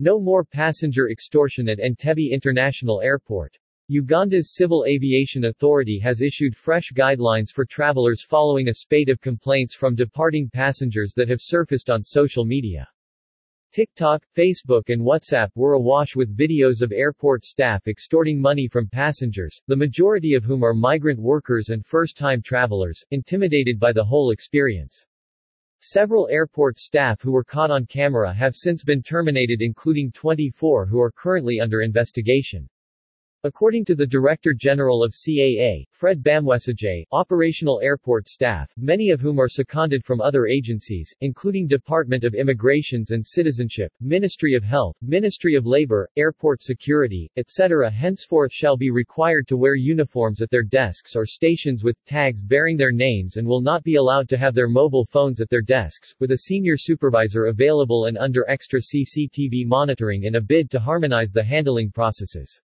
No more passenger extortion at Entebbe International Airport. Uganda's Civil Aviation Authority has issued fresh guidelines for travelers following a spate of complaints from departing passengers that have surfaced on social media. TikTok, Facebook and WhatsApp were awash with videos of airport staff extorting money from passengers, the majority of whom are migrant workers and first-time travelers, intimidated by the whole experience. Several airport staff who were caught on camera have since been terminated including 24 who are currently under investigation. According to the Director General of CAA, Fred Bamwesigye, operational airport staff, many of whom are seconded from other agencies, including Department of Immigrations and Citizenship, Ministry of Health, Ministry of Labor, Airport Security, etc. henceforth shall be required to wear uniforms at their desks or stations with tags bearing their names and will not be allowed to have their mobile phones at their desks, with a senior supervisor available and under extra CCTV monitoring in a bid to harmonize the handling processes.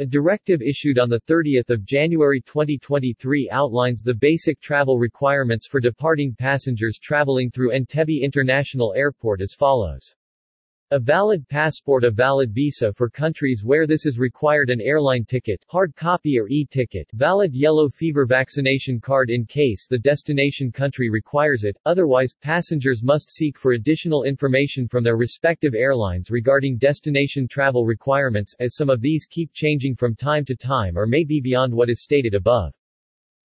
A directive issued on 30 January 2023 outlines the basic travel requirements for departing passengers traveling through Entebbe International Airport as follows. A valid passport A valid visa for countries where this is required An airline ticket hard copy or e-ticket valid yellow fever vaccination card in case the destination country requires it, otherwise, passengers must seek for additional information from their respective airlines regarding destination travel requirements as some of these keep changing from time to time or may be beyond what is stated above.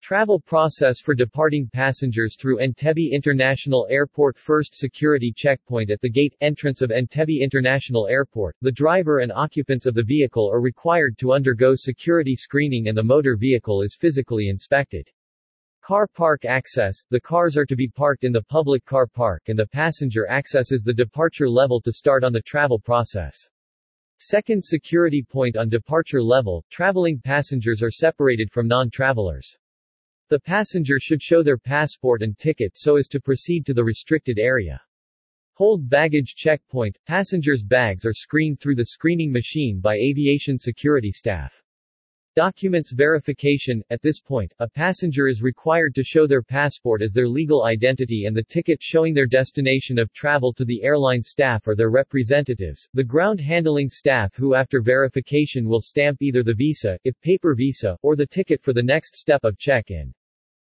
Travel process for departing passengers through Entebbe International Airport First security checkpoint at the gate entrance of Entebbe International Airport, the driver and occupants of the vehicle are required to undergo security screening and the motor vehicle is physically inspected. Car park access, the cars are to be parked in the public car park and the passenger accesses the departure level to start on the travel process. Second security point on departure level, traveling passengers are separated from non-travelers. The passenger should show their passport and ticket so as to proceed to the restricted area. Hold baggage checkpoint, passengers' bags are screened through the screening machine by aviation security staff. Documents verification At this point, a passenger is required to show their passport as their legal identity and the ticket showing their destination of travel to the airline staff or their representatives, the ground handling staff who after verification will stamp either the visa, if paper visa, or the ticket for the next step of check-in.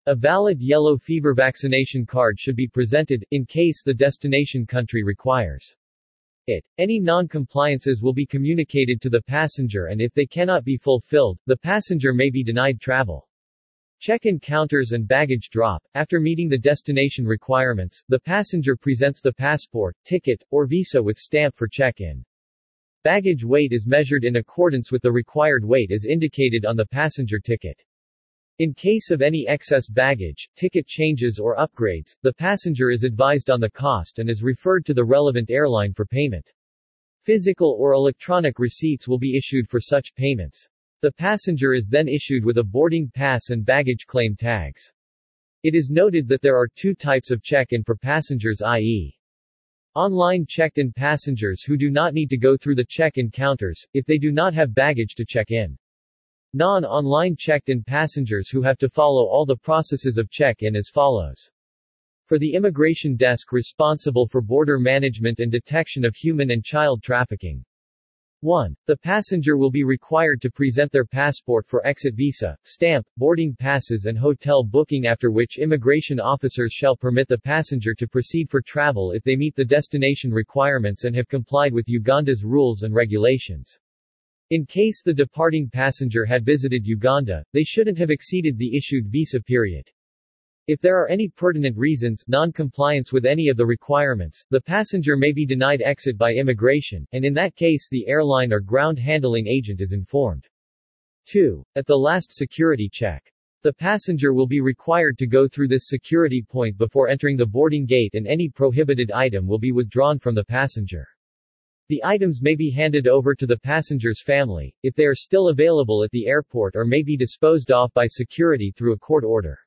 A valid yellow fever vaccination card should be presented, in case the destination country requires it. Any non-compliances will be communicated to the passenger and if they cannot be fulfilled, the passenger may be denied travel. Check-in counters and baggage drop. After meeting the destination requirements, the passenger presents the passport, ticket, or visa with stamp for check-in. Baggage weight is measured in accordance with the required weight as indicated on the passenger ticket. In case of any excess baggage, ticket changes or upgrades, the passenger is advised on the cost and is referred to the relevant airline for payment. Physical or electronic receipts will be issued for such payments. The passenger is then issued with a boarding pass and baggage claim tags. It is noted that there are two types of check-in for passengers i.e. Online checked-in passengers who do not need to go through the check-in counters, if they do not have baggage to check in. Non-online checked-in passengers who have to follow all the processes of check-in as follows. For the immigration desk responsible for border management and detection of human and child trafficking. 1. The passenger will be required to present their passport for exit visa, stamp, boarding passes and hotel booking after which immigration officers shall permit the passenger to proceed for travel if they meet the destination requirements and have complied with Uganda's rules and regulations. In case the departing passenger had visited Uganda, they shouldn't have exceeded the issued visa period. If there are any pertinent reasons non-compliance with any of the requirements, the passenger may be denied exit by immigration, and in that case the airline or ground handling agent is informed. 2. At the last security check. The passenger will be required to go through this security point before entering the boarding gate and any prohibited item will be withdrawn from the passenger. The items may be handed over to the passenger's family, if they are still available at the airport or may be disposed of by security through a court order.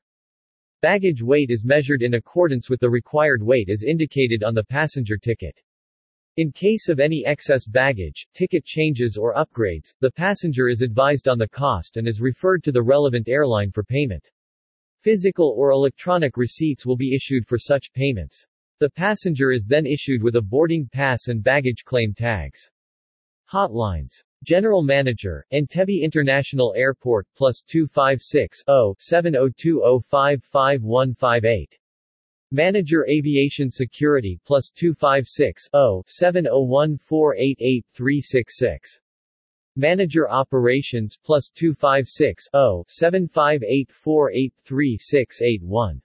Baggage weight is measured in accordance with the required weight as indicated on the passenger ticket. In case of any excess baggage, ticket changes or upgrades, the passenger is advised on the cost and is referred to the relevant airline for payment. Physical or electronic receipts will be issued for such payments. The passenger is then issued with a boarding pass and baggage claim tags. Hotlines. General Manager, Entebbe International Airport, plus 256 0 7020555158. Manager Aviation Security, plus 256 0 7014888366. Manager Operations, plus 256 0 7584833681.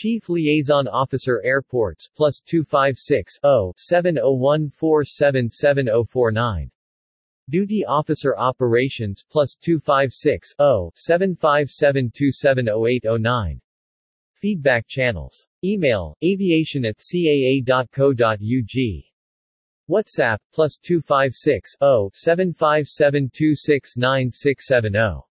Chief Liaison Officer Airports, plus 256 0 7014777049. Duty Officer Operations, plus 256 0 7572700809. Feedback channels. Email, aviation at caa.co.ug. WhatsApp, plus 256 0 7572696670.